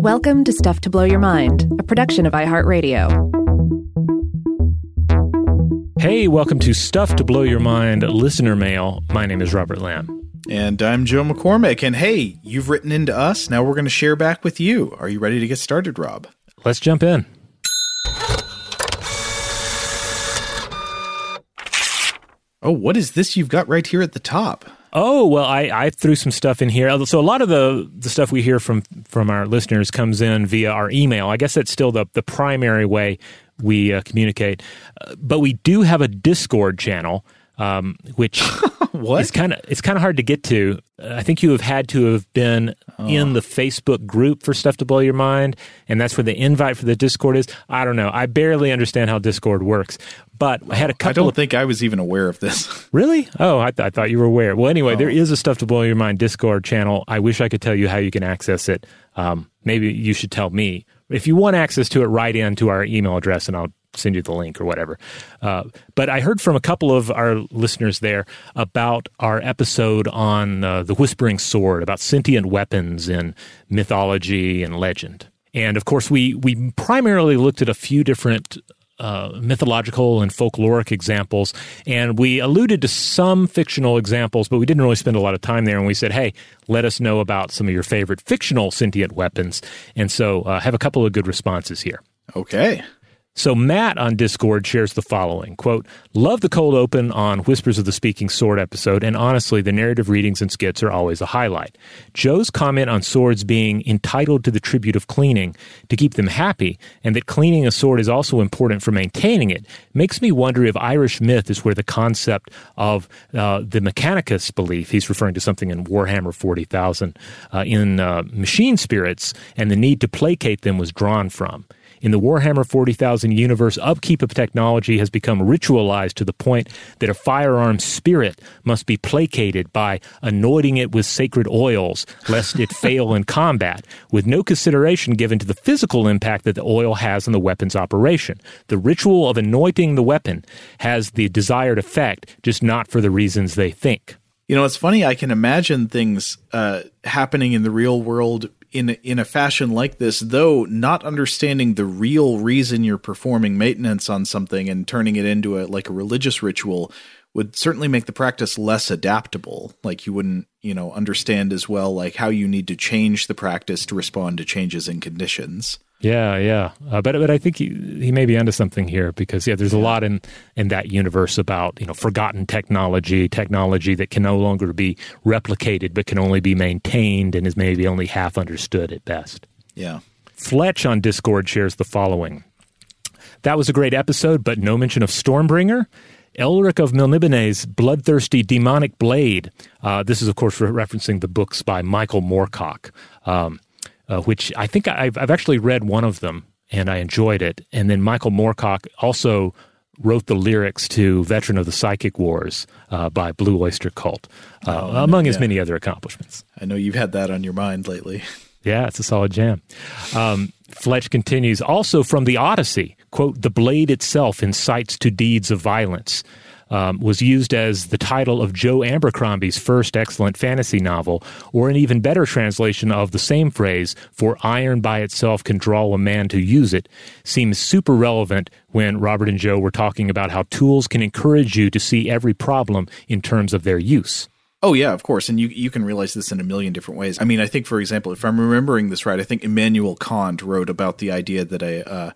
Welcome to Stuff to Blow Your Mind, a production of iHeartRadio. Hey, welcome to Stuff to Blow Your Mind listener mail. My name is Robert Lamb. And I'm Joe McCormick. And hey, you've written into us. Now we're going to share back with you. Are you ready to get started, Rob? Let's jump in. Oh, what is this you've got right here at the top? Oh well, I, I threw some stuff in here. So a lot of the, the stuff we hear from from our listeners comes in via our email. I guess that's still the the primary way we uh, communicate. Uh, but we do have a Discord channel, um, which What? is kind of it's kind of hard to get to. Uh, I think you have had to have been in the Facebook group for stuff to blow your mind, and that's where the invite for the Discord is. I don't know. I barely understand how Discord works, but I had a couple I don't of think I was even aware of this. Really? Oh, I, th- I thought you were aware. Well, anyway, Oh. there is a Stuff to Blow Your Mind Discord channel. I wish I could tell you how you can access it. Um, maybe you should tell me. If you want access to it, write in to our email address and I'll send you the link or whatever. Uh, but I heard from a couple of our listeners there about our episode on uh, the Whispering Sword, about sentient weapons in mythology and legend. And of course, we, we primarily looked at a few different uh, mythological and folkloric examples. And we alluded to some fictional examples, but we didn't really spend a lot of time there. And we said, hey, let us know about some of your favorite fictional sentient weapons. And so uh, have a couple of good responses here. Okay. So Matt on Discord shares the following quote, Love the cold open on Whispers of the Speaking Sword episode, and honestly, the narrative readings and skits are always a highlight. Joe's comment on swords being entitled to the tribute of cleaning to keep them happy, and that cleaning a sword is also important for maintaining it, makes me wonder if Irish myth is where the concept of uh, the Mechanicus belief, he's referring to something in Warhammer 40,000, uh, in uh, machine spirits, and the need to placate them was drawn from. In the Warhammer 40,000 universe, upkeep of technology has become ritualized to the point that a firearm spirit must be placated by anointing it with sacred oils lest it fail in combat, with no consideration given to the physical impact that the oil has on the weapon's operation. The ritual of anointing the weapon has the desired effect, just not for the reasons they think. You know, it's funny. I can imagine things uh, happening in the real world in in a fashion like this, though not understanding the real reason you're performing maintenance on something and turning it into a like a religious ritual would certainly make the practice less adaptable. Like you wouldn't, you know, understand as well like how you need to change the practice to respond to changes in conditions. Yeah, yeah, uh, but but I think he he may be onto something here because yeah, there's a lot in in that universe about you know forgotten technology, technology that can no longer be replicated but can only be maintained and is maybe only half understood at best. Yeah. Fletch on Discord shares the following: That was a great episode, but no mention of Stormbringer. Elric of Melniboné's bloodthirsty demonic blade. Uh, this is, of course, re- referencing the books by Michael Moorcock. Um, uh, which I think I've, I've actually read one of them and I enjoyed it. And then Michael Moorcock also wrote the lyrics to Veteran of the Psychic Wars uh, by Blue Oyster Cult, uh, among his yeah. many other accomplishments. I know you've had that on your mind lately. Yeah, it's a solid jam. Um, Fletch continues also from the Odyssey, quote, the blade itself incites to deeds of violence. Um, was used as the title of Joe Abercrombie's first excellent fantasy novel, or an even better translation of the same phrase, for iron by itself can draw a man to use it, seems super relevant when Robert and Joe were talking about how tools can encourage you to see every problem in terms of their use. Oh yeah, of course, and you you can realize this in a million different ways. I mean, I think, for example, if I'm remembering this right, I think Immanuel Kant wrote about the idea that a uh,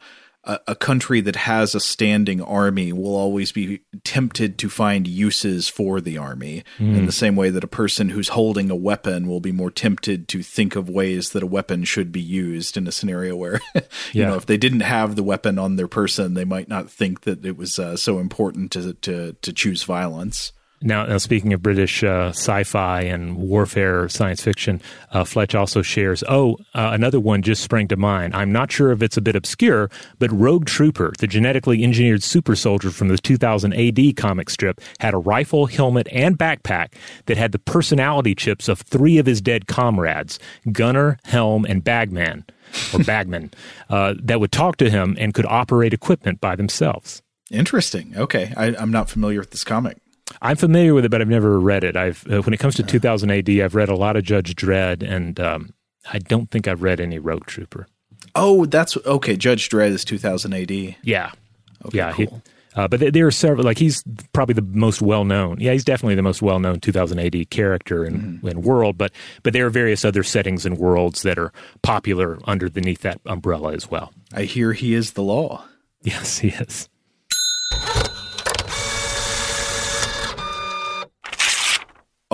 a, a country that has a standing army will always be tempted to find uses for the army, in the same way that a person who's holding a weapon will be more tempted to think of ways that a weapon should be used in a scenario where, you Yeah. know, if they didn't have the weapon on their person, they might not think that it was uh, so important to to to choose violence. Now, now speaking of British uh, sci-fi and warfare science fiction, uh, Fletch also shares. Oh, uh, another one just sprang to mind. I'm not sure if it's a bit obscure, but Rogue Trooper, the genetically engineered super soldier from the 2000 AD comic strip, had a rifle, helmet, and backpack that had the personality chips of three of his dead comrades: Gunner, Helm, and Bagman, or Bagman, uh, that would talk to him and could operate equipment by themselves. Interesting. Okay, I, I'm not familiar with this comic. I'm familiar with it, but I've never read it. I've uh, when it comes to 2000 AD, I've read a lot of Judge Dredd and um, I don't think I've read any Rogue Trooper. Oh, that's okay. Judge Dredd is 2000 AD. Yeah, Okay, yeah. cool. He, uh, but there- there are several. Like he's probably the most well known. Yeah, he's definitely the most well known 2000 AD character in, in world. But but there are various other settings and worlds that are popular underneath that umbrella as well. I hear he is the law. Yes, he is.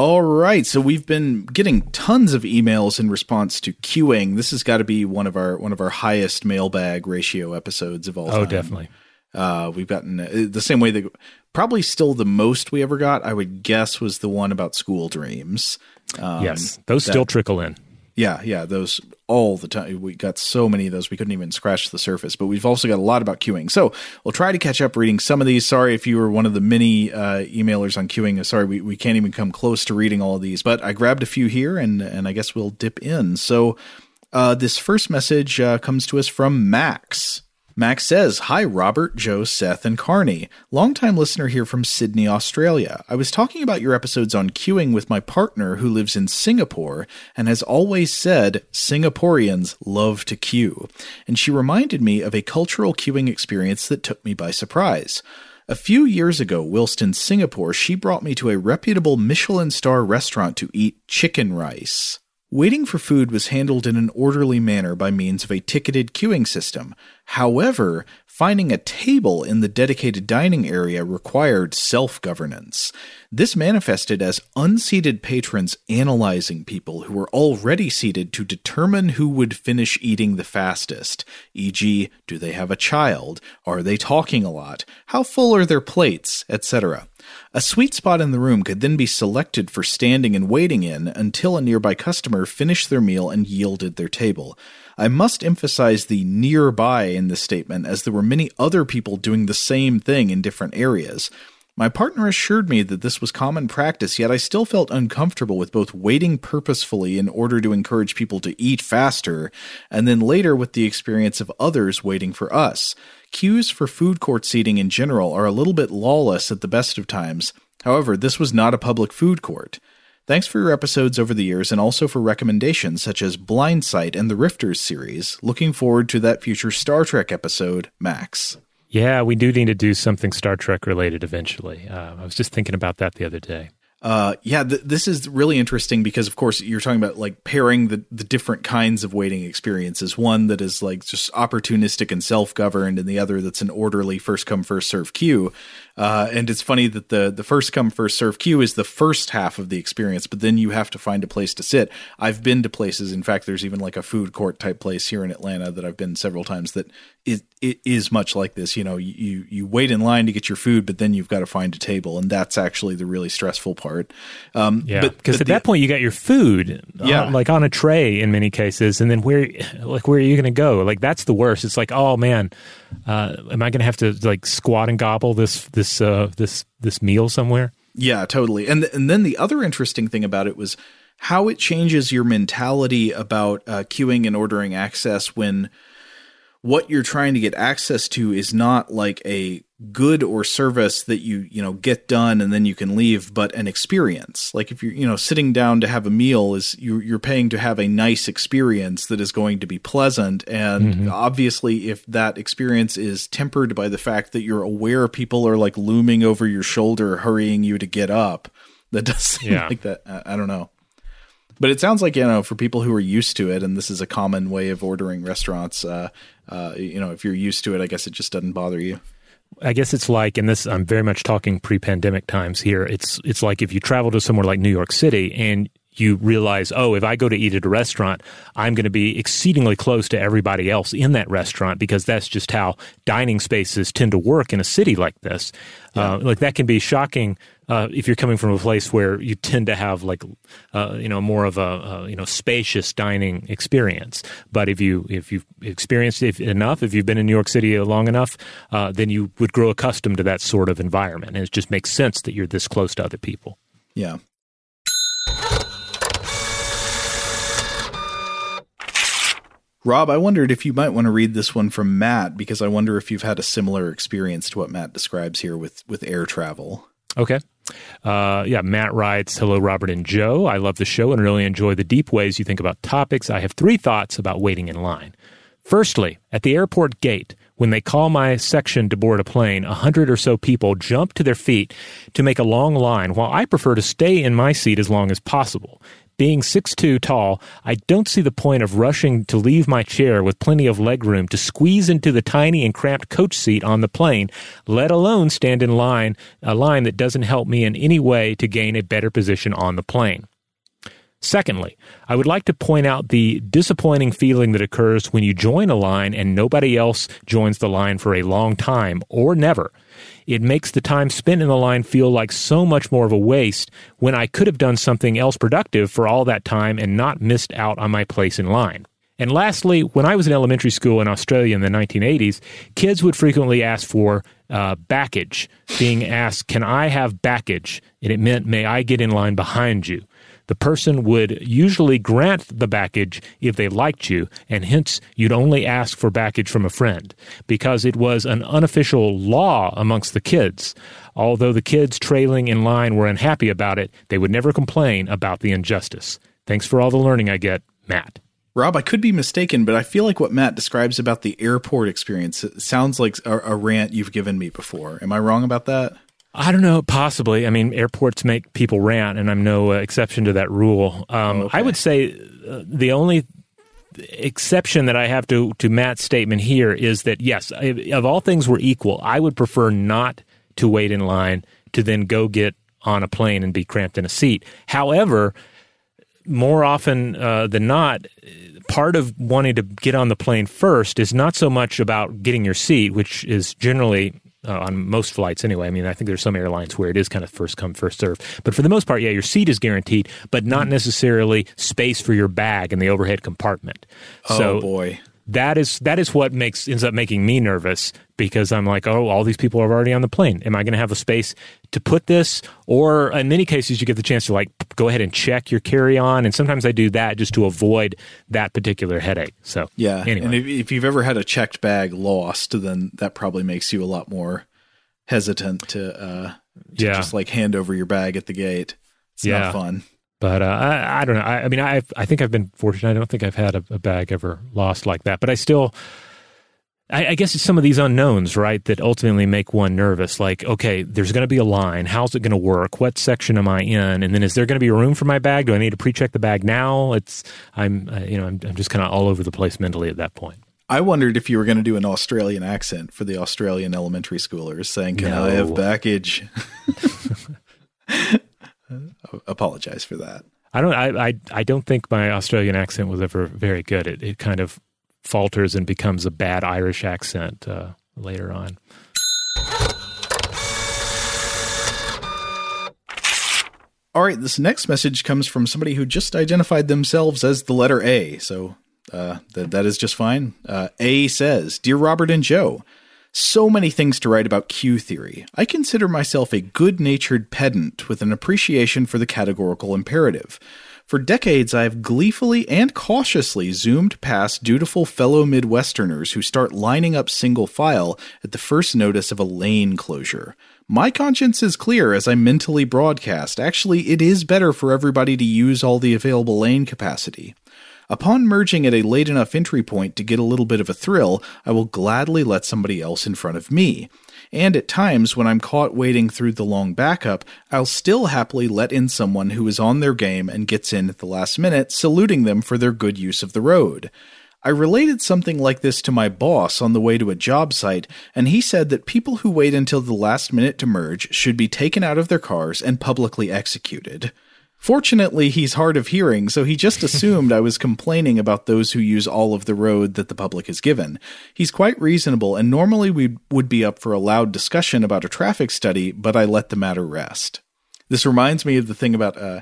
All right, so we've been getting tons of emails in response to queuing. This has got to be one of our one of our highest mailbag ratio episodes of all time. Oh, definitely. Uh, we've gotten uh, the same way that probably still the most we ever got. I would guess was the one about school dreams. Um, yes, those still trickle in. Yeah, yeah, those all the time. We got so many of those we couldn't even scratch the surface. But we've also got a lot about queuing. So we'll try to catch up reading some of these. Sorry if you were one of the many uh, emailers on queuing. Sorry, we, we can't even come close to reading all of these. But I grabbed a few here, and and I guess we'll dip in. So uh, this first message uh, comes to us from Max. Max says, Hi, Robert, Joe, Seth, and Carney. Longtime listener here from Sydney, Australia. I was talking about your episodes on queuing with my partner who lives in Singapore and has always said Singaporeans love to queue. And she reminded me of a cultural queuing experience that took me by surprise. A few years ago, whilst in Singapore, she brought me to a reputable Michelin star restaurant to eat chicken rice. Waiting for food was handled in an orderly manner by means of a ticketed queuing system. However, finding a table in the dedicated dining area required self governance. This manifested as unseated patrons analyzing people who were already seated to determine who would finish eating the fastest, e.g., do they have a child? Are they talking a lot? How full are their plates? etc. A sweet spot in the room could then be selected for standing and waiting in until a nearby customer finished their meal and yielded their table. I must emphasize the nearby in this statement, as there were many other people doing the same thing in different areas. My partner assured me that this was common practice, yet I still felt uncomfortable with both waiting purposefully in order to encourage people to eat faster, and then later with the experience of others waiting for us. Queues for food court seating in general are a little bit lawless at the best of times. However, this was not a public food court. Thanks for your episodes over the years and also for recommendations such as Blindsight and the Rifters series. Looking forward to that future Star Trek episode, Max. Yeah, we do need to do something Star Trek related eventually. Uh, I was just thinking about that the other day. Uh, yeah, th- this is really interesting because, of course, you're talking about like pairing the, the different kinds of waiting experiences. One that is like just opportunistic and self governed, and the other that's an orderly first come first serve queue. Uh, and it's funny that the the first come first serve queue is the first half of the experience, but then you have to find a place to sit. I've been to places. In fact, there's even like a food court type place here in Atlanta that I've been several times that it, it is much like this. You know, you you wait in line to get your food, but then you've got to find a table, and that's actually the really stressful part. Um, Yeah, but- because at the- that point you got your food, Yeah. on- like on a tray in many cases, and then where, like, where are you going to go? Like that's the worst. It's like, oh man, uh, am I going to have to like squat and gobble this this uh, this this meal somewhere? Yeah, totally. And and then the other interesting thing about it was how it changes your mentality about uh, queuing and ordering access when what you're trying to get access to is not like a good or service that you you know get done and then you can leave but an experience. Like if you're you know sitting down to have a meal is you you're paying to have a nice experience that is going to be pleasant. And mm-hmm. obviously if that experience is tempered by the fact that you're aware people are like looming over your shoulder hurrying you to get up that does seem Yeah. like that. I, I don't know but it sounds like you know for people who are used to it and this is a common way of ordering restaurants uh, uh, you know if you're used to it i guess it just doesn't bother you I guess it's like, and this I'm very much talking pre-pandemic times here. It's it's like if you travel to somewhere like New York City and you realize, oh, if I go to eat at a restaurant, I'm going to be exceedingly close to everybody else in that restaurant because that's just how dining spaces tend to work in a city like this. Uh, like that can be shocking uh, if you're coming from a place where you tend to have like uh, you know more of a uh, you know spacious dining experience. But if you if you've experienced it enough, if you've been in New York City long enough, uh, then you would grow accustomed to that sort of environment, and it just makes sense that you're this close to other people. yeah Rob, I wondered if you might want to read this one from Matt because I wonder if you've had a similar experience to what Matt describes here with with air travel. Okay. Uh, yeah, Matt writes, Hello, Robert and Joe. I love the show and really enjoy the deep ways you think about topics. I have three thoughts about waiting in line. Firstly, at the airport gate, when they call my section to board a plane, a hundred or so people jump to their feet to make a long line, while I prefer to stay in my seat as long as possible. Being 6'2 tall, I don't see the point of rushing to leave my chair with plenty of leg room to squeeze into the tiny and cramped coach seat on the plane, let alone stand in line, a line that doesn't help me in any way to gain a better position on the plane. Secondly, I would like to point out the disappointing feeling that occurs when you join a line and nobody else joins the line for a long time or never. It makes the time spent in the line feel like so much more of a waste when I could have done something else productive for all that time and not missed out on my place in line. And lastly, when I was in elementary school in Australia in the 1980s, kids would frequently ask for uh, baggage, being asked, Can I have baggage? And it meant, May I get in line behind you? The person would usually grant the baggage if they liked you, and hence you'd only ask for baggage from a friend, because it was an unofficial law amongst the kids. Although the kids trailing in line were unhappy about it, they would never complain about the injustice. Thanks for all the learning I get, Matt. Rob, I could be mistaken, but I feel like what Matt describes about the airport experience sounds like a, a rant you've given me before. Am I wrong about that? I don't know, possibly. I mean, airports make people rant, and I'm no uh, exception to that rule. Um, okay. I would say uh, the only exception that I have to to Matt's statement here is that yes, if, of all things were equal, I would prefer not to wait in line to then go get on a plane and be cramped in a seat. However, more often uh, than not, part of wanting to get on the plane first is not so much about getting your seat, which is generally uh, on most flights anyway. I mean, I think there's some airlines where it is kind of first come, first serve. But for the most part, yeah, your seat is guaranteed, but not mm-hmm. necessarily space for your bag in the overhead compartment. Oh so boy that is that is what makes ends up making me nervous because I'm like, oh, all these people are already on the plane. Am I going to have a space to put this? Or in many cases, you get the chance to like go ahead and check your carry on, and sometimes I do that just to avoid that particular headache. So yeah, anyway. and if, if you've ever had a checked bag lost, then that probably makes you a lot more hesitant to, uh, to yeah. just like hand over your bag at the gate. It's yeah. not fun. But uh, I, I, don't know. I, I, mean, I I think I've been fortunate. I don't think I've had a, a bag ever lost like that. But I still, I, I, guess it's some of these unknowns, right, that ultimately make one nervous. Like, okay, there's going to be a line. How's it going to work? What section am I in? And then is there going to be room for my bag? Do I need to pre-check the bag now? It's I'm uh, you know I'm, I'm just kind of all over the place mentally at that point. I wondered if you were going to do an Australian accent for the Australian elementary schoolers, saying, "Can no. I have baggage?" apologize for that. I don't. I, I. I don't think my Australian accent was ever very good. It. It kind of falters and becomes a bad Irish accent uh, later on. All right, this next message comes from somebody who just identified themselves as the letter A, so uh, that that is just fine. Uh, a says, "Dear Robert and Joe." So many things to write about Q theory. I consider myself a good natured pedant with an appreciation for the categorical imperative. For decades, I have gleefully and cautiously zoomed past dutiful fellow Midwesterners who start lining up single file at the first notice of a lane closure. My conscience is clear as I mentally broadcast. Actually, it is better for everybody to use all the available lane capacity. Upon merging at a late enough entry point to get a little bit of a thrill, I will gladly let somebody else in front of me. And at times, when I'm caught waiting through the long backup, I'll still happily let in someone who is on their game and gets in at the last minute, saluting them for their good use of the road. I related something like this to my boss on the way to a job site, and he said that people who wait until the last minute to merge should be taken out of their cars and publicly executed. Fortunately, he's hard of hearing, so he just assumed I was complaining about those who use all of the road that the public is given. He's quite reasonable, and normally we would be up for a loud discussion about a traffic study, but I let the matter rest. This reminds me of the thing about uh,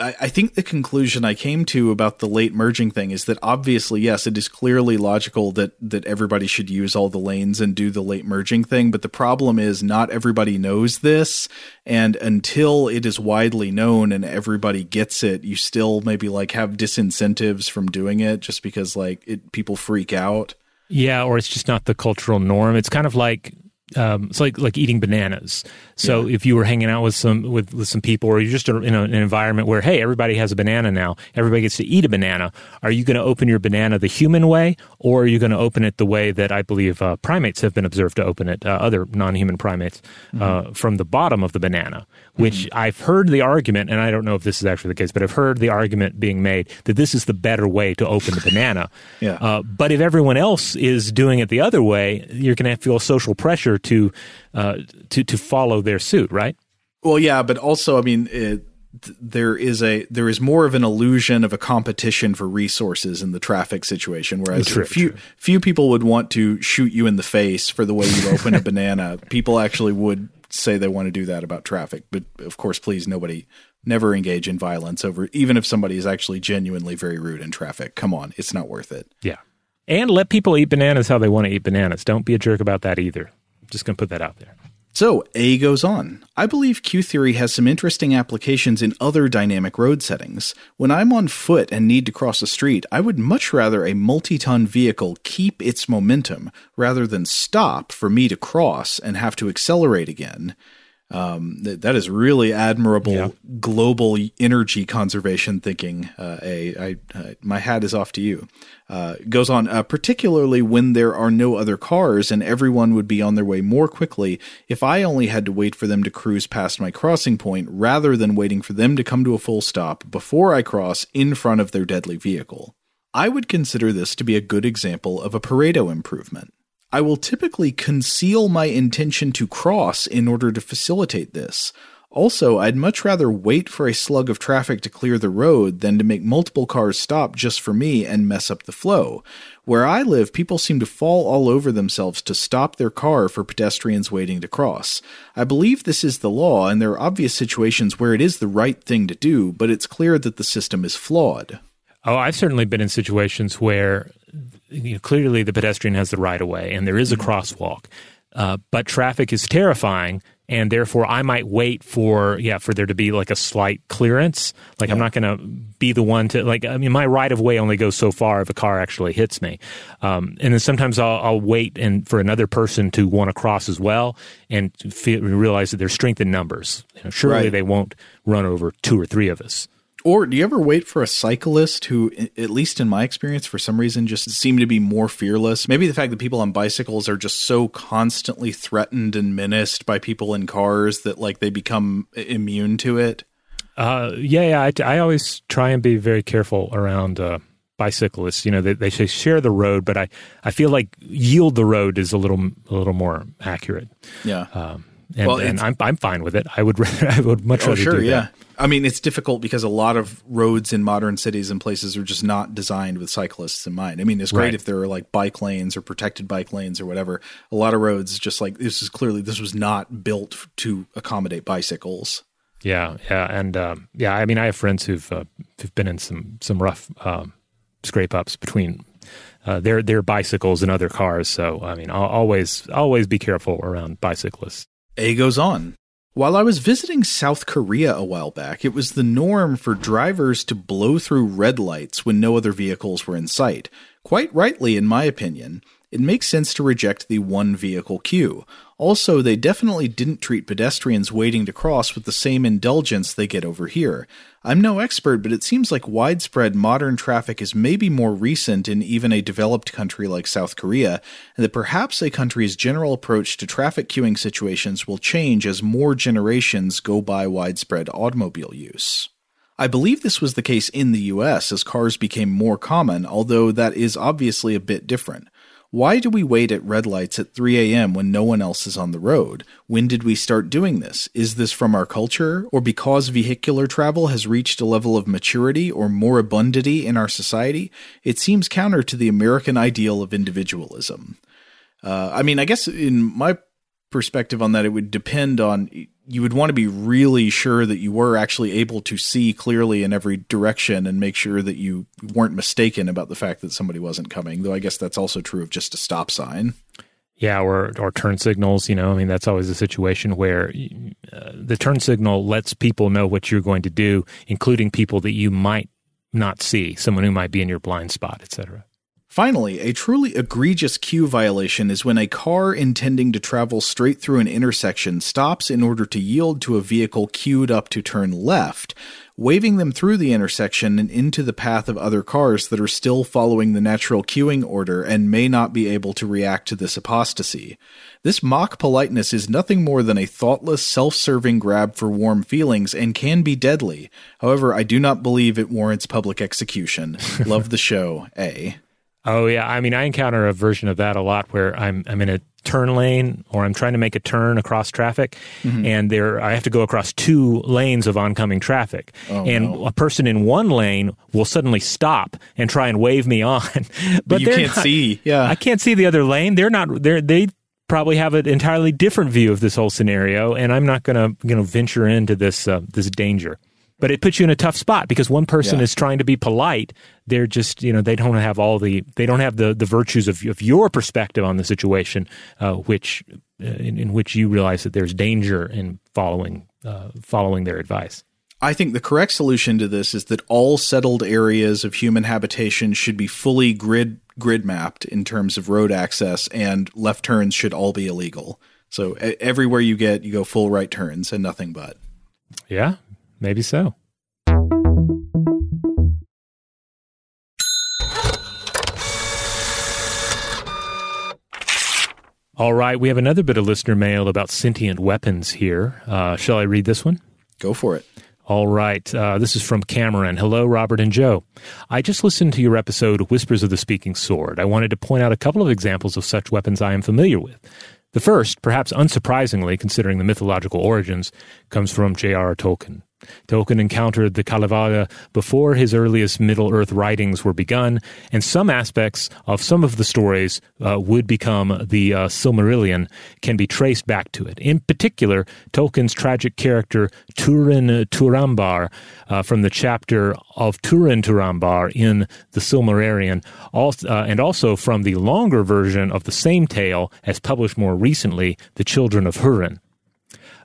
I think the conclusion I came to about the late merging thing is that obviously, yes, it is clearly logical that that everybody should use all the lanes and do the late merging thing. But the problem is not everybody knows this, and until it is widely known and everybody gets it, you still maybe like have disincentives from doing it just because like it people freak out. Yeah, or it's just not the cultural norm. It's kind of like um, it's like like eating bananas. So yeah. if you were hanging out with some with, with some people, or you're just in a, an environment where hey, everybody has a banana now, everybody gets to eat a banana. Are you going to open your banana the human way, or are you going to open it the way that I believe uh, primates have been observed to open it, uh, other non-human primates, uh, mm-hmm. uh, from the bottom of the banana? Which mm-hmm. I've heard the argument, and I don't know if this is actually the case, but I've heard the argument being made that this is the better way to open the banana. yeah. Uh, but if everyone else is doing it the other way, you're going to feel social pressure to uh, to to follow their suit, right? Well, yeah, but also, I mean, it, there is a there is more of an illusion of a competition for resources in the traffic situation, whereas true, few true. few people would want to shoot you in the face for the way you open a banana. People actually would say they want to do that about traffic, but of course, please, nobody never engage in violence over even if somebody is actually genuinely very rude in traffic. Come on, it's not worth it. Yeah. And let people eat bananas how they want to eat bananas. Don't be a jerk about that either. I'm Just going to put that out there. So, A goes on. I believe Q theory has some interesting applications in other dynamic road settings. When I'm on foot and need to cross a street, I would much rather a multi ton vehicle keep its momentum rather than stop for me to cross and have to accelerate again. Um, th- that is really admirable yeah. global energy conservation thinking. Uh, a, I, uh, my hat is off to you. Uh, goes on, uh, particularly when there are no other cars and everyone would be on their way more quickly if I only had to wait for them to cruise past my crossing point rather than waiting for them to come to a full stop before I cross in front of their deadly vehicle. I would consider this to be a good example of a Pareto improvement. I will typically conceal my intention to cross in order to facilitate this. Also, I'd much rather wait for a slug of traffic to clear the road than to make multiple cars stop just for me and mess up the flow. Where I live, people seem to fall all over themselves to stop their car for pedestrians waiting to cross. I believe this is the law, and there are obvious situations where it is the right thing to do, but it's clear that the system is flawed. Oh, I've certainly been in situations where you know, clearly the pedestrian has the right of way and there is a mm-hmm. crosswalk, uh, but traffic is terrifying. And therefore, I might wait for yeah for there to be like a slight clearance. Like yeah. I'm not going to be the one to like. I mean, my right of way only goes so far if a car actually hits me. Um, and then sometimes I'll, I'll, wait and for another person to want to cross as well, and feel, realize that there's strength in numbers. You know, surely right. they won't run over two or three of us. Or do you ever wait for a cyclist who, at least in my experience, for some reason just seem to be more fearless? Maybe the fact that people on bicycles are just so constantly threatened and menaced by people in cars that like they become immune to it. Uh, yeah, yeah. I, I, always try and be very careful around uh, bicyclists. You know, they, they say share the road, but I, I feel like yield the road is a little a little more accurate. Yeah. Um, and, well, and I'm I'm fine with it. I would rather, I would much oh, rather sure, do yeah. that. I mean, it's difficult because a lot of roads in modern cities and places are just not designed with cyclists in mind. I mean, it's great right. if there are like bike lanes or protected bike lanes or whatever. A lot of roads just like this is clearly this was not built to accommodate bicycles. Yeah, yeah, and um, yeah. I mean, I have friends who've uh, who've been in some some rough um, scrape ups between uh, their their bicycles and other cars. So I mean, I'll always always be careful around bicyclists. A goes on. While I was visiting South Korea a while back, it was the norm for drivers to blow through red lights when no other vehicles were in sight. Quite rightly, in my opinion. It makes sense to reject the one vehicle queue. Also, they definitely didn't treat pedestrians waiting to cross with the same indulgence they get over here. I'm no expert, but it seems like widespread modern traffic is maybe more recent in even a developed country like South Korea, and that perhaps a country's general approach to traffic queuing situations will change as more generations go by widespread automobile use. I believe this was the case in the US as cars became more common, although that is obviously a bit different. Why do we wait at red lights at 3 a.m. when no one else is on the road? When did we start doing this? Is this from our culture, or because vehicular travel has reached a level of maturity or more abundity in our society? It seems counter to the American ideal of individualism. Uh, I mean, I guess in my perspective on that, it would depend on you would want to be really sure that you were actually able to see clearly in every direction and make sure that you weren't mistaken about the fact that somebody wasn't coming. Though I guess that's also true of just a stop sign. Yeah, or or turn signals. You know, I mean, that's always a situation where uh, the turn signal lets people know what you're going to do, including people that you might not see, someone who might be in your blind spot, etc. Finally, a truly egregious queue violation is when a car intending to travel straight through an intersection stops in order to yield to a vehicle queued up to turn left, waving them through the intersection and into the path of other cars that are still following the natural queuing order and may not be able to react to this apostasy. This mock politeness is nothing more than a thoughtless, self serving grab for warm feelings and can be deadly. However, I do not believe it warrants public execution. Love the show, A. Oh yeah, I mean, I encounter a version of that a lot where I'm I'm in a turn lane or I'm trying to make a turn across traffic, mm-hmm. and there I have to go across two lanes of oncoming traffic, oh, and no. a person in one lane will suddenly stop and try and wave me on, but, but you can't not, see. Yeah, I can't see the other lane. They're not. They're they probably have an entirely different view of this whole scenario, and I'm not going to you know venture into this uh, this danger but it puts you in a tough spot because one person yeah. is trying to be polite they're just you know they don't have all the they don't have the the virtues of, of your perspective on the situation uh, which uh, in, in, which you realize that there's danger in following uh, following their advice I think the correct solution to this is that all settled areas of human habitation should be fully grid grid mapped in terms of road access and left turns should all be illegal. So everywhere you get you go full right turns and nothing but. Yeah, Maybe so. All right, we have another bit of listener mail about sentient weapons here. Uh, shall I read this one? Go for it. All right. Uh, this is from Cameron. Hello, Robert and Joe. I just listened to your episode, Whispers of the Speaking Sword. I wanted to point out a couple of examples of such weapons I am familiar with. The first, perhaps unsurprisingly considering the mythological origins, comes from J.R.R. Tolkien. Tolkien encountered the Kalevala before his earliest Middle Earth writings were begun, and some aspects of some of the stories uh, would become the uh, Silmarillion can be traced back to it. In particular, Tolkien's tragic character Turin Turambar uh, from the chapter of Turin Turambar in the Silmarillion, uh, and also from the longer version of the same tale as published more recently, The Children of Hurin.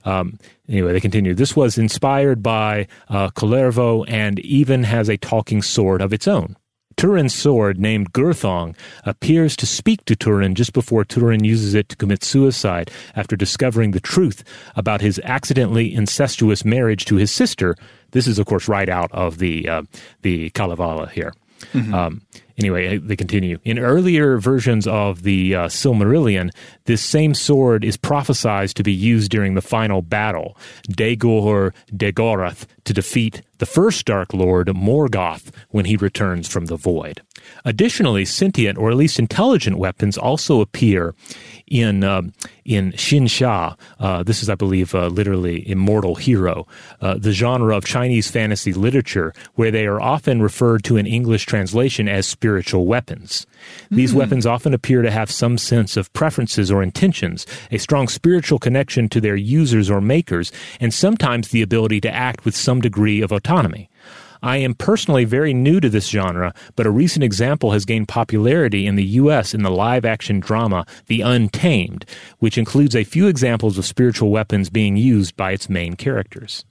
Um, anyway, they continue. This was inspired by uh, Kullervo and even has a talking sword of its own. Turin's sword, named Gurthang, appears to speak to Turin just before Turin uses it to commit suicide after discovering the truth about his accidentally incestuous marriage to his sister. This is, of course, right out of the uh, the Kalevala here. Mm-hmm. Um, anyway, they continue. In earlier versions of the uh, Silmarillion, this same sword is prophesied to be used during the final battle, Dagor Dagorath, to defeat the first Dark Lord, Morgoth, when he returns from the Void. Additionally, sentient or at least intelligent weapons also appear in uh, in Xianxia. Uh, this is, I believe, uh, literally immortal hero, uh, the genre of Chinese fantasy literature, where they are often referred to in English translation as spiritual weapons. These mm. weapons often appear to have some sense of preferences or intentions, a strong spiritual connection to their users or makers, and sometimes the ability to act with some degree of autonomy. I am personally very new to this genre, but a recent example has gained popularity in the U.S. in the live action drama The Untamed, which includes a few examples of spiritual weapons being used by its main characters.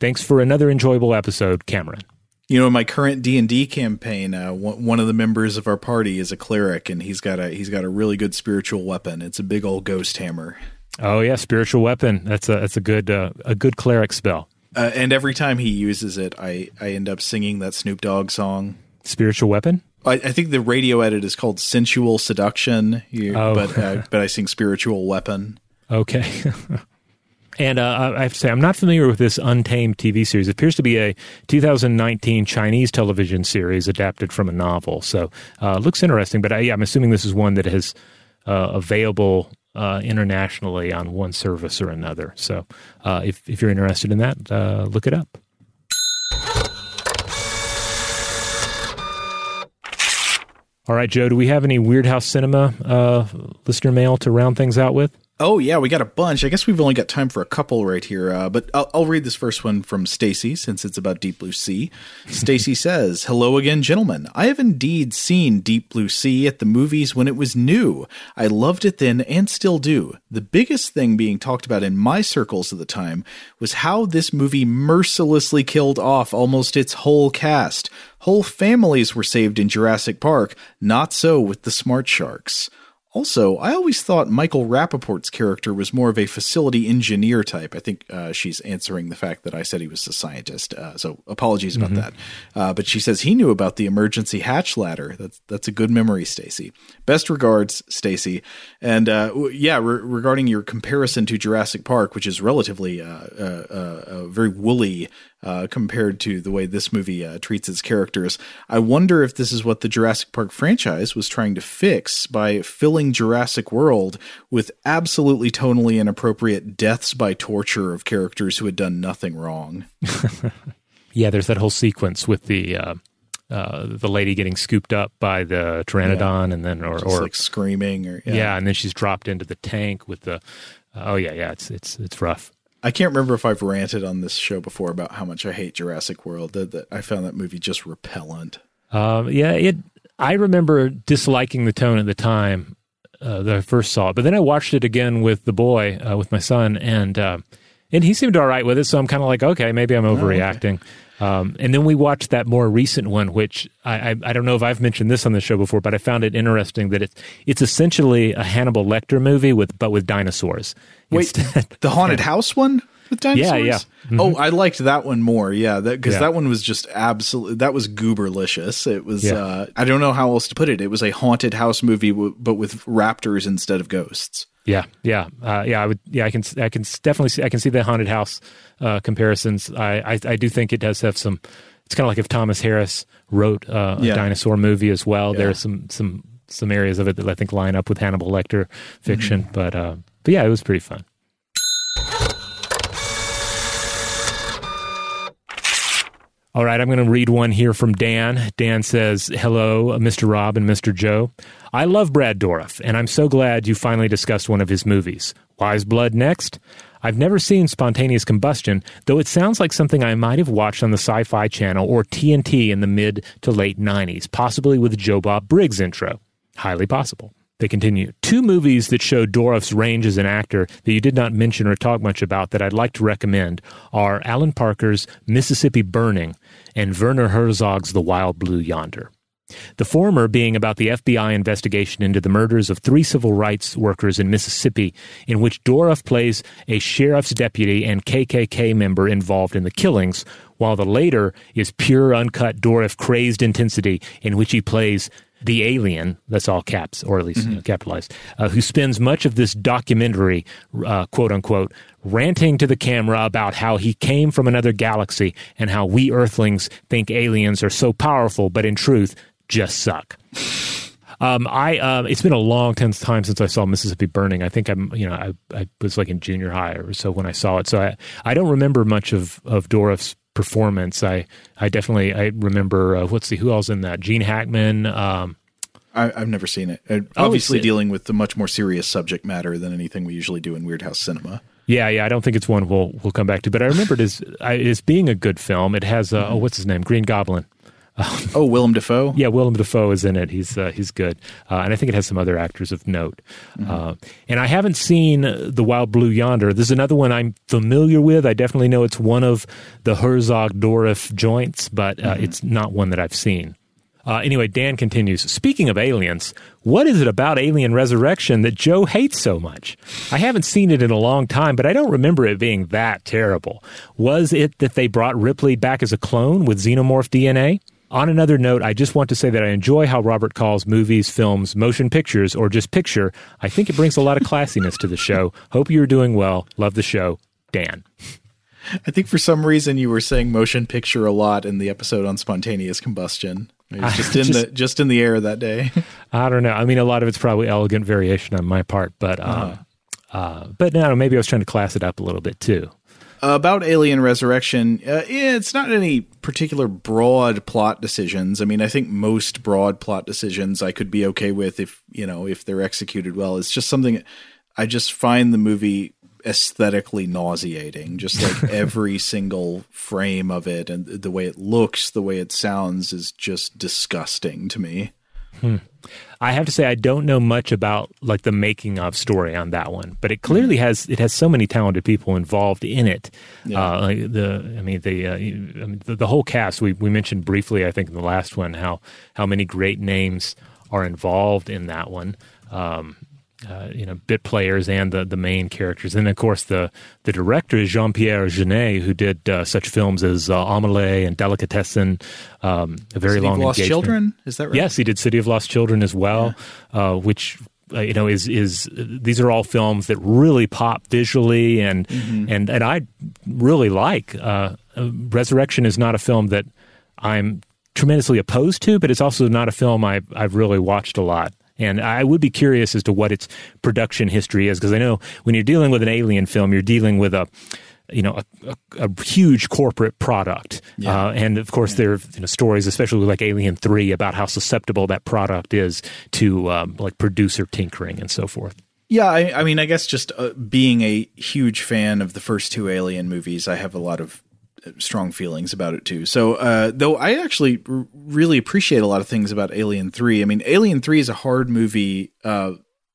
Thanks for another enjoyable episode, Cameron. You know, in my current D and D campaign, uh, one of the members of our party is a cleric, and he's got a he's got a really good spiritual weapon. It's a big old ghost hammer. Oh yeah, spiritual weapon. That's a that's a good uh, a good cleric spell. Uh, and every time he uses it, I, I end up singing that Snoop Dogg song. Spiritual Weapon? I, I think the radio edit is called Sensual Seduction, oh. but, uh, but I sing Spiritual Weapon. Okay. and uh, I have to say, I'm not familiar with this Untamed TV series. It appears to be a 2019 Chinese television series adapted from a novel. So uh, looks interesting, but I, yeah, I'm assuming this is one that is uh, available uh, internationally on one service or another. So uh, if, if you're interested in that, uh, look it up. All right, Joe, do we have any Weirdhouse Cinema uh, listener mail to round things out with? Oh yeah, we got a bunch. I guess we've only got time for a couple right here, uh, but I'll, I'll, read this first one from Stacy since it's about Deep Blue Sea. Stacy says, "Hello again, gentlemen. I have indeed seen Deep Blue Sea at the movies when it was new. I loved it then and still do. The biggest thing being talked about in my circles at the time was how this movie mercilessly killed off almost its whole cast. Whole families were saved in Jurassic Park. Not so with the Smart Sharks." Also, I always thought Michael Rapaport's character was more of a facility engineer type. I think uh, she's answering the fact that I said he was a scientist. Uh, so apologies about mm-hmm. that. Uh, but she says he knew about the emergency hatch ladder. That's that's a good memory, Stacy. Best regards, Stacy. And uh, yeah, re- regarding your comparison to Jurassic Park, which is relatively uh, uh, very woolly uh, compared to the way this movie uh, treats its characters. I wonder if this is what the Jurassic Park franchise was trying to fix by filling Jurassic World with absolutely tonally inappropriate deaths by torture of characters who had done nothing wrong. yeah, there's that whole sequence with the. Uh, uh, the lady getting scooped up by the pteranodon, yeah. and then or, or like screaming, or yeah. yeah. and then she's dropped into the tank with the. oh yeah, yeah, it's it's it's rough. I can't remember if I've ranted on this show before about how much I hate Jurassic World. That, that I found that movie just repellent. Um, yeah, it. I remember disliking the tone at the time uh, that I first saw it, but then I watched it again with the boy, uh, with my son, and uh, and he seemed all right with it. So I'm kind of like, okay, maybe I'm overreacting. Oh, okay. Um, and then we watched that more recent one, which I, I, I, don't know if I've mentioned this on the show before, but I found it interesting that it's it's essentially a Hannibal Lecter movie with but with dinosaurs. Wait, instead. the haunted house one with dinosaurs? Yeah, yeah. Mm-hmm. Oh, I liked that one more. Yeah, because that, yeah. that, one was just absolutely that was gooberlicious. It was yeah. uh, I don't know how else to put it. It was a haunted house movie, w- but with raptors instead of ghosts. Yeah, yeah, uh, yeah. I would, yeah, I can, I can definitely see, I can see the haunted house uh, comparisons. I, I, I, do think it does have some. It's kind of like if Thomas Harris wrote uh, a yeah. dinosaur movie as well. Yeah. There are some, some, some areas of it that I think line up with Hannibal Lecter fiction. Mm-hmm. But, uh, but yeah, it was pretty fun. All right, I'm going to read one here from Dan. Dan says, Hello, Mr. Rob and Mr. Joe. I love Brad Dourif, and I'm so glad you finally discussed one of his movies. Wise Blood next? I've never seen Spontaneous Combustion, though it sounds like something I might have watched on the Sci Fi Channel or TNT in the mid to late 90s, possibly with Joe Bob Briggs intro. Highly possible. They continue. Two movies that show Dourif's range as an actor that you did not mention or talk much about that I'd like to recommend are Alan Parker's Mississippi Burning and Werner Herzog's The Wild Blue Yonder. The former being about the FBI investigation into the murders of three civil rights workers in Mississippi, in which Dourif plays a sheriff's deputy and KKK member involved in the killings, while the later is pure, uncut Dourif crazed intensity, in which he plays the alien, that's all caps, or at least mm-hmm. you know, capitalized, uh, who spends much of this documentary, uh, quote unquote, ranting to the camera about how he came from another galaxy and how we Earthlings think aliens are so powerful, but in truth, just suck. Um, I uh, it's been a long time since I saw Mississippi Burning. I think I'm you know I, I was like in junior high or so when I saw it. So I I don't remember much of of Dourif's performance. I I definitely I remember uh, let's see who else in that Gene Hackman. Um, I, have never seen it. Uh, oh, obviously, dealing with the much more serious subject matter than anything we usually do in Weird House Cinema. Yeah, yeah, I don't think it's one we'll we'll come back to, but I remember it as as being a good film. It has uh, mm-hmm. oh, what's his name, Green Goblin. oh, Willem Dafoe. Yeah, Willem Dafoe is in it. He's uh, he's good, uh, and I think it has some other actors of note. Mm-hmm. Uh, and I haven't seen the Wild Blue Yonder. This is another one I'm familiar with. I definitely know it's one of the Herzog Dourif joints, but uh, mm-hmm. it's not one that I've seen. Uh, anyway, Dan continues. Speaking of aliens, what is it about Alien Resurrection that Joe hates so much? I haven't seen it in a long time, but I don't remember it being that terrible. Was it that they brought Ripley back as a clone with xenomorph DNA? On another note, I just want to say that I enjoy how Robert calls movies, films, motion pictures, or just picture. I think it brings a lot of classiness to the show. Hope you're doing well. Love the show. Dan. I think for some reason you were saying motion picture a lot in the episode on spontaneous combustion. It was just in just, the just in the air that day. I don't know. I mean, a lot of it's probably elegant variation on my part, but uh, uh-huh. uh, but no, maybe I was trying to class it up a little bit too about Alien Resurrection, uh, it's not any particular broad plot decisions. I mean, I think most broad plot decisions I could be okay with if you know if they're executed well. It's just something I just find the movie aesthetically nauseating. Just like every single frame of it and the way it looks, the way it sounds is just disgusting to me. Hmm. I have to say I don't know much about like the making of story on that one, but it clearly has it has so many talented people involved in it. Yeah. Uh, like the I mean the, uh, I mean, the the whole cast we we mentioned briefly I think in the last one how how many great names are involved in that one. Um, uh, you know, bit players and the, the main characters. And of course, the, the director is Jean Pierre Jeunet, who did uh, such films as uh, Amelie and Delicatessen, um, a very City long of Lost engagement. Children. Is that right? Yes, he did City of Lost Children as well, yeah. uh, which uh, you know is is these are all films that really pop visually and mm-hmm. and and I really like. Uh, Resurrection is not a film that I'm tremendously opposed to, but it's also not a film I've I've really watched a lot. And I would be curious as to what its production history is, because I know when you're dealing with an alien film, you're dealing with a you know a, a, a huge corporate product, yeah. uh, and of course yeah. there are you know, stories, especially like Alien Three, about how susceptible that product is to um, like producer tinkering and so forth. Yeah, I, I mean, I guess just uh, being a huge fan of the first two Alien movies, I have a lot of strong feelings about it too. So, uh, though I actually r- really appreciate a lot of things about Alien Three. I mean, Alien Three is a hard movie uh,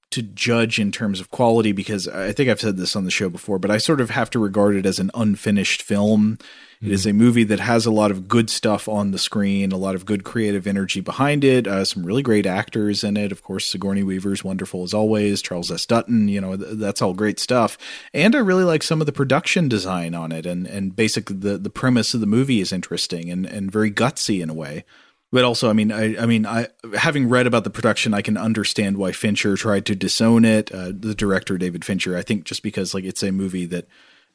to judge in terms of quality because I think I've said this on the show before, but I sort of have to regard it as an unfinished film. Mm-hmm. It is a movie that has a lot of good stuff on the screen, a lot of good creative energy behind it, uh, some really great actors in it. Of course, Sigourney Weaver's wonderful as always, Charles S. Dutton, you know, th- that's all great stuff. And I really like some of the production design on it and and basically the the premise of the movie is interesting and and very gutsy in a way but also, I mean, I, I mean, I having read about the production, I can understand why Fincher tried to disown it. Uh, the director David Fincher, I think, just because like it's a movie that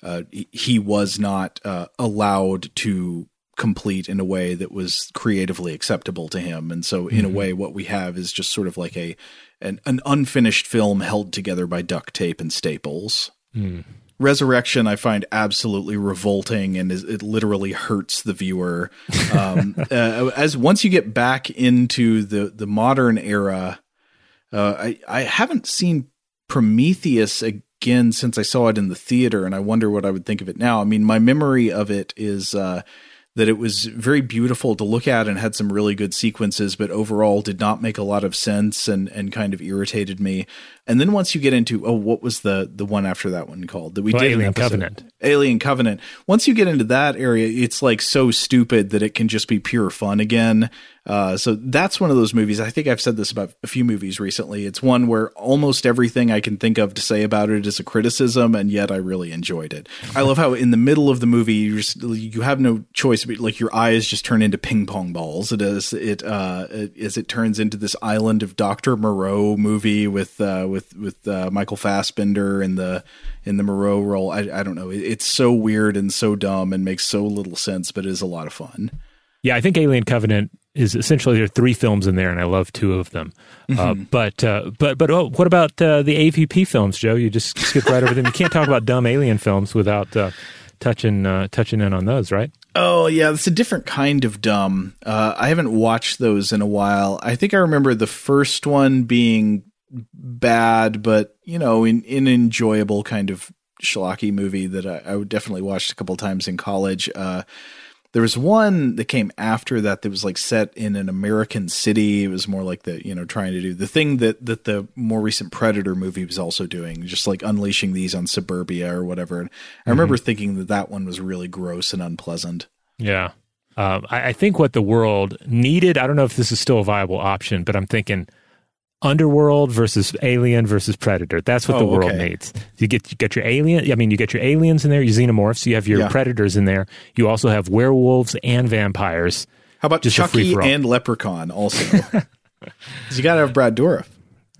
uh, he was not uh, allowed to complete in a way that was creatively acceptable to him, and so in mm-hmm. a way, what we have is just sort of like a an, an unfinished film held together by duct tape and staples. Mm. Resurrection I find absolutely revolting and is, it literally hurts the viewer. Um, uh, as once you get back into the the modern era, uh, I I haven't seen Prometheus again since I saw it in the theater, and I wonder what I would think of it now. I mean, my memory of it is. Uh, that it was very beautiful to look at and had some really good sequences, but overall did not make a lot of sense and and kind of irritated me. And then once you get into oh, what was the the one after that one called that we well, did Alien Covenant? Alien Covenant. Once you get into that area, it's like so stupid that it can just be pure fun again. Uh, so that's one of those movies. I think I've said this about a few movies recently. It's one where almost everything I can think of to say about it is a criticism, and yet I really enjoyed it. I love how in the middle of the movie you just, you have no choice, but like your eyes just turn into ping pong balls. It is it uh, as it turns into this island of Doctor Moreau movie with uh, with with uh, Michael Fassbender in the in the Moreau role. I, I don't know. It's so weird and so dumb and makes so little sense, but it is a lot of fun. Yeah, I think Alien Covenant is essentially there are three films in there, and I love two of them. Uh, mm-hmm. Uh, but uh, but but oh, what about uh, the AVP films, Joe? You just skip right over them. You can't talk about dumb alien films without uh, touching uh, touching in on those, right? Oh yeah, it's a different kind of dumb. I haven't watched those in a while. I think I remember the first one being bad, but you know, in in enjoyable kind of schlocky movie that I, I definitely watched a couple times in college. There was one that came after that that was like set in an American city. It was more like the you know trying to do the thing that that the more recent Predator movie was also doing, just like unleashing these on suburbia or whatever. And I remember mm-hmm. thinking that that one was really gross and unpleasant. Yeah. Um, I, I think what the world needed, I don't know if this is still a viable option, but I'm thinking Underworld versus Alien versus Predator. That's what oh, the world okay. needs. You get you get your alien. I mean, you get your aliens in there, your xenomorphs. You have your yeah. predators in there. You also have werewolves and vampires. How about Just Chucky and Leprechaun also? you got to have Brad Dourif.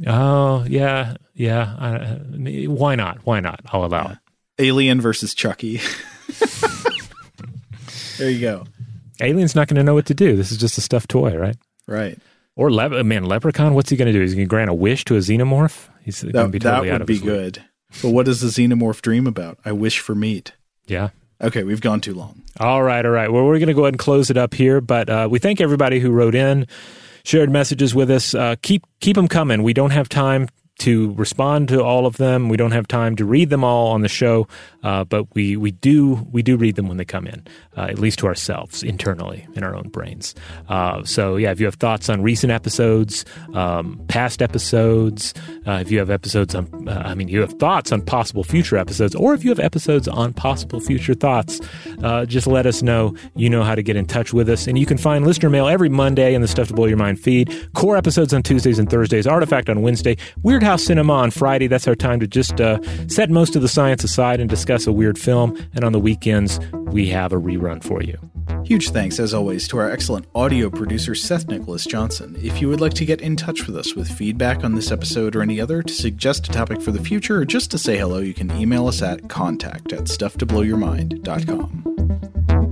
Oh yeah, yeah. Uh, why not? Why not? I'll allow yeah. it. Alien versus Chucky. there you go. Alien's not going to know what to do. This is just a stuffed toy, right? Right. Or le- man, Leprechaun. What's he going to do? Is he going to grant a wish to a xenomorph? He's going to be totally that would be good. But what does the xenomorph dream about? I wish for meat. Yeah. Okay, we've gone too long. All right, all right. Well, we're going to go ahead and close it up here, but uh, we thank everybody who wrote in, shared messages with us. Uh, keep keep them coming. We don't have time to respond to all of them. We don't have time to read them all on the show, uh, but we we do we do read them when they come in, uh, at least to ourselves internally in our own brains. Uh, so yeah, if you have thoughts on recent episodes, um, past episodes, uh, if you have episodes on, uh, I mean, you have thoughts on possible future episodes, or if you have episodes on possible future thoughts, uh, just let us know. You know how to get in touch with us, and you can find listener mail every Monday in the Stuff to Blow Your Mind feed. Core episodes on Tuesdays and Thursdays. Artifact on Wednesday. Weird House Cinema on Friday. That's our time to just uh, set most of the science aside and discuss a weird film. And on the weekends, we have a rerun for you. Huge thanks, as always, to our excellent audio producer, Seth Nicholas Johnson. If you would like to get in touch with us with feedback on this episode or any other, to suggest a topic for the future, or just to say hello, you can email us at contact at stufftoblowyourmind.com.